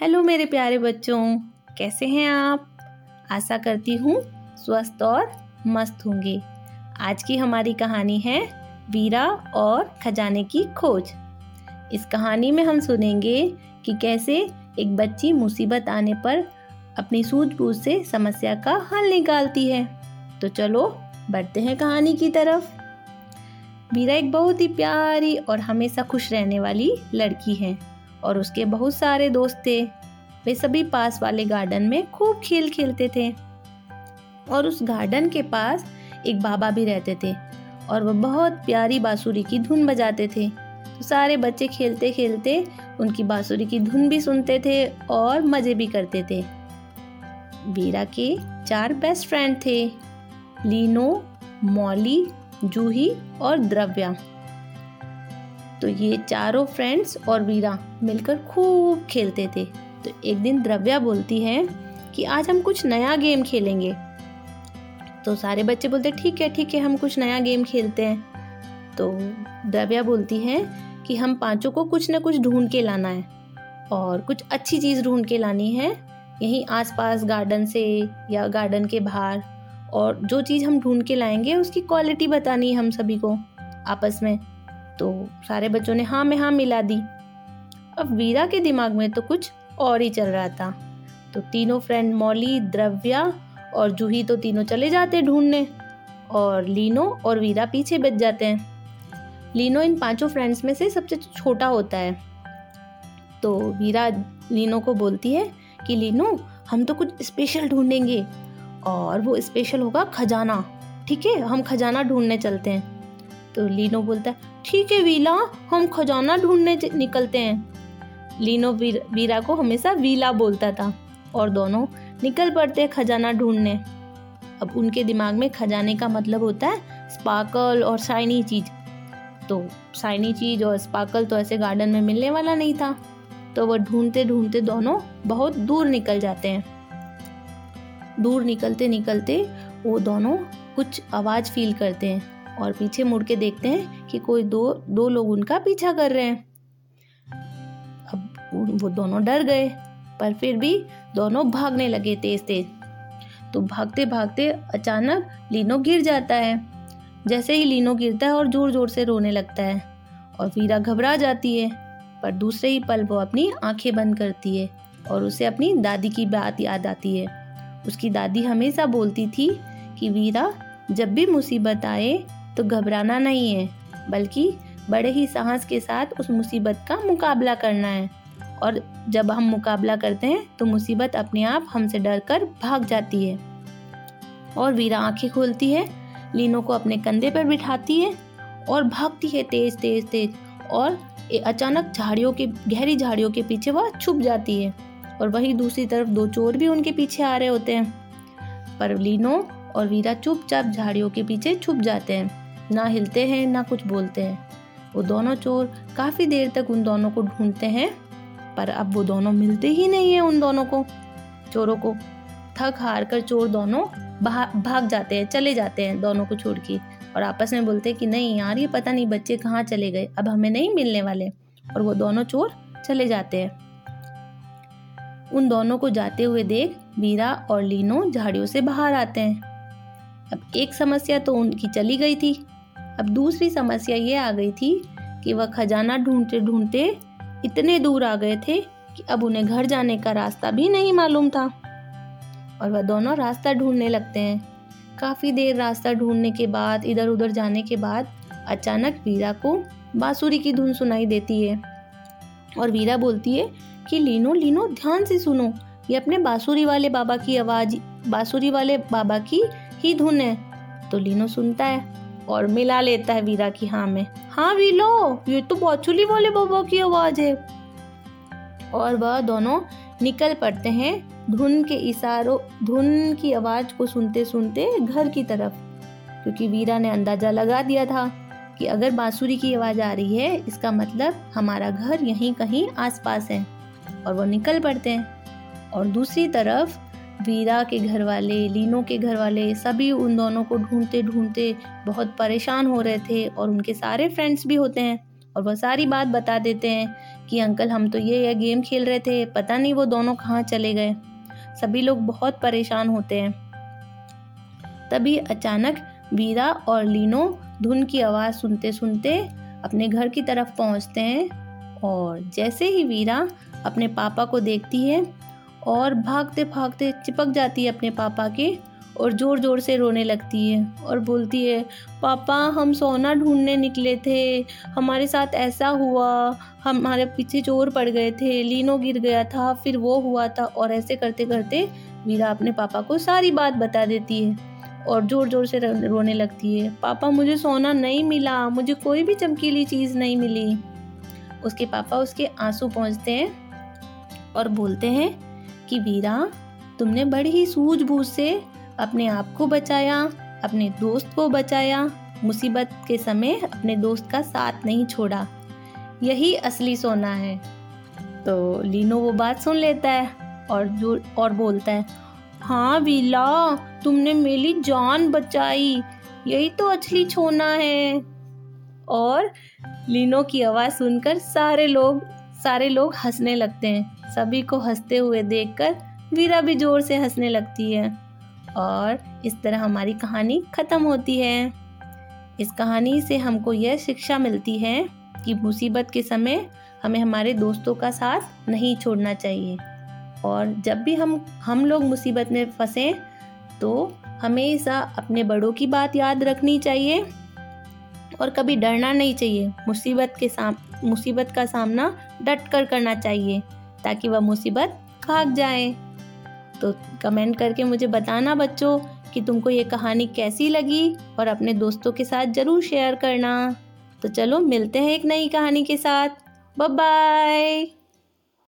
Hello मेरे प्यारे बच्चों, कैसे हैं आप? आशा करती हूँ स्वस्थ और मस्त होंगे। आज की हमारी कहानी है वीरा और खजाने की खोज। इस कहानी में हम सुनेंगे कि कैसे एक बच्ची मुसीबत आने पर अपनी सूझबूझ से समस्या का हल निकालती है। तो चलो, बढ़ते हैं कहानी की तरफ़। वीरा एक बहुत ही प्यारी और हमेशा खुश रहने वाली लड़की है। और उसके बहुत सारे दोस्त थे। वे सभी पास वाले गार्डन में खूब खेल खेलते थे। और उस गार्डन के पास एक बाबा भी रहते थे और वह बहुत प्यारी बांसुरी की धुन बजाते थे। तो सारे बच्चे खेलते खेलते उनकी बांसुरी की धुन भी सुनते थे और मज़े भी करते थे। वीरा के चार बेस्ट फ्रेंड थे, लीनो, मौली, जूही और द्रव्या। तो ये चारों फ्रेंड्स और वीरा मिलकर खूब खेलते थे। तो एक दिन द्रव्या बोलती है कि आज हम कुछ नया गेम खेलेंगे। तो सारे बच्चे बोलते ठीक है ठीक है, हम कुछ नया गेम खेलते हैं। तो द्रव्या बोलती है कि हम पाँचों को कुछ ना कुछ ढूंढ के लाना है और कुछ अच्छी चीज़ ढूंढ के लानी है। यहीं आसपास गार्डन से या गार्डन के बाहर और जो चीज़ हम ढूंढ के लाएँगे, उसकी क्वालिटी बतानी है हम सभी को आपस में। तो सारे बच्चों ने हाँ में हाँ मिला दी। अब वीरा के दिमाग में तो कुछ और ही चल रहा था। तो तीनों फ्रेंड मौली, द्रव्या और जूही तो तीनों चले जाते ढूँढने और लीनो और वीरा पीछे बच जाते हैं। लीनो इन पाँचों फ्रेंड्स में से सबसे छोटा होता है। तो वीरा लीनो को बोलती है कि, लीनो, हम तो कुछ स्पेशल ढूंढेंगे और वो स्पेशल होगा खजाना। ठीक है, हम खजाना ढूँढने चलते हैं। तो लीनो बोलता है ठीक है वीला, हम खजाना ढूँढने निकलते हैं। लीनो वीरा को हमेशा वीला बोलता था और दोनों निकल पड़ते खजाना ढूँढने। अब उनके दिमाग में खजाने का मतलब होता है स्पार्कल और शाइनी चीज़। तो शाइनी चीज़ और स्पार्कल तो ऐसे गार्डन में मिलने वाला नहीं था। तो वह ढूंढते ढूंढते दोनों बहुत दूर निकल जाते हैं। दूर निकलते निकलते वो दोनों कुछ आवाज़ फील करते हैं। और पीछे मुड़ के देखते हैं कि कोई दो दो लोग उनका पीछा कर रहे हैं। अब वो दोनों डर गए, पर फिर भी दोनों भागने लगे तेज तेज तो भागते भागते अचानक लीनो गिर जाता है। जैसे ही लीनो गिरता है और ज़ोर ज़ोर से रोने लगता है, और वीरा घबरा जाती है, पर दूसरे ही पल वो अपनी आँखें बंद करती है और उसे अपनी दादी की बात याद आती है। उसकी दादी हमेशा बोलती थी कि वीरा, जब भी मुसीबत आए तो घबराना नहीं है, बल्कि बड़े ही साहस के साथ उस मुसीबत का मुकाबला करना है। और जब हम मुकाबला करते हैं तो मुसीबत अपने आप हमसे डर कर भाग जाती है। और वीरा आँखें खोलती है, लीनो को अपने कंधे पर बिठाती है और भागती है तेज तेज तेज। और अचानक झाड़ियों के, गहरी झाड़ियों के पीछे वह छुप जाती है और वही दूसरी तरफ़ दो चोर भी उनके पीछे आ रहे होते हैं। पर लीनो और वीरा चुपचाप झाड़ियों के पीछे छुप जाते हैं। ना हिलते हैं, ना कुछ बोलते हैं। वो दोनों चोर काफ़ी देर तक उन दोनों को ढूंढते हैं, पर अब वो दोनों मिलते ही नहीं है उन दोनों को। चोरों को थक हार कर चोर दोनों भाग जाते हैं, चले जाते हैं दोनों को छोड़ के और आपस में बोलते हैं कि नहीं यार, ये पता नहीं बच्चे कहाँ चले गए, अब हमें नहीं मिलने वाले। और वो दोनों चोर चले जाते हैं। उन दोनों को जाते हुए देख वीरा और लीनो झाड़ियों से बाहर आते हैं। अब एक समस्या तो उनकी चली गई थी अब दूसरी समस्या ये आ गई थी कि वह खजाना ढूंढते ढूंढते इतने दूर आ गए थे कि अब उन्हें घर जाने का रास्ता भी नहीं मालूम था। और वह दोनों रास्ता ढूँढने लगते हैं। काफ़ी देर रास्ता ढूँढने के बाद इधर उधर जाने के बाद, अचानक वीरा को बांसुरी की धुन सुनाई देती है। और वीरा बोलती है कि, लीनो लीनो, ध्यान से सुनो। ये अपने बांसुरी वाले बाबा की आवाज़, बांसुरी वाले बाबा की ही धुन है। तो लीनो सुनता है। और मिला लेता है वीरा की हाँ में। हाँ वीलो, ये तो बाचुली वाले बाबा की आवाज़ है। और वह दोनों निकल पड़ते हैं धुन के इशारों, धुन की आवाज़ को सुनते सुनते घर की तरफ़, क्योंकि वीरा ने अंदाज़ा लगा दिया था कि अगर बांसुरी की आवाज़ आ रही है, इसका मतलब हमारा घर यहीं कहीं आसपास है। और वो निकल पड़ते हैं। और दूसरी तरफ़ वीरा के घर वाले लीनो के घर वाले सभी उन दोनों को ढूंढते ढूंढते बहुत परेशान हो रहे थे और उनके सारे फ्रेंड्स भी होते हैं और वह सारी बात बता देते हैं कि अंकल हम तो ये ये गेम खेल रहे थे, पता नहीं वो दोनों कहाँ चले गए। सभी लोग बहुत परेशान होते हैं। तभी अचानक वीरा और लीनो धुन की आवाज़ सुनते सुनते अपने घर की तरफ़ पहुँचते हैं और जैसे ही वीरा अपने पापा को देखती है और भागते भागते चिपक जाती है अपने पापा के और ज़ोर ज़ोर से रोने लगती है और बोलती है, पापा, हम सोना ढूँढने निकले थे। हमारे साथ ऐसा हुआ। हमारे पीछे चोर पड़ गए थे। लीनो गिर गया था। फिर वो हुआ था। और ऐसे करते करते मीरा अपने पापा को सारी बात बता देती है और ज़ोर ज़ोर से रोने लगती है, पापा, मुझे सोना नहीं मिला। मुझे कोई भी चमकीली चीज़ नहीं मिली। उसके पापा उसके आँसू पहुँचते हैं और बोलते हैं कि वीरा, तुमने बड़ी ही सूझबूझ से अपने आप को बचाया, अपने दोस्त को बचाया, मुसीबत के समय अपने दोस्त का साथ नहीं छोड़ा। यही असली सोना है। तो लीनो वो बात सुन लेता है और जो, और बोलता है हाँ वीला, तुमने मेरी जान बचाई। यही तो असली सोना है। और लीनो की आवाज़ सुनकर सारे लोग सारे लोग हंसने लगते हैं। सभी को हँसते हुए देखकर वीरा भी ज़ोर से हंसने लगती है। और इस तरह हमारी कहानी ख़त्म होती है। इस कहानी से हमको यह शिक्षा मिलती है कि मुसीबत के समय हमें हमारे दोस्तों का साथ नहीं छोड़ना चाहिए। और जब भी हम हम लोग मुसीबत में फंसे तो हमेशा अपने बड़ों की बात याद रखनी चाहिए। और कभी डरना नहीं चाहिए। मुसीबत के साम, मुसीबत का सामना डट कर करना चाहिए, ताकि वह मुसीबत भाग जाए। तो कमेंट करके मुझे बताना बच्चों, कि तुमको ये कहानी कैसी लगी, और अपने दोस्तों के साथ ज़रूर शेयर करना। तो चलो मिलते हैं एक नई कहानी के साथ। बाय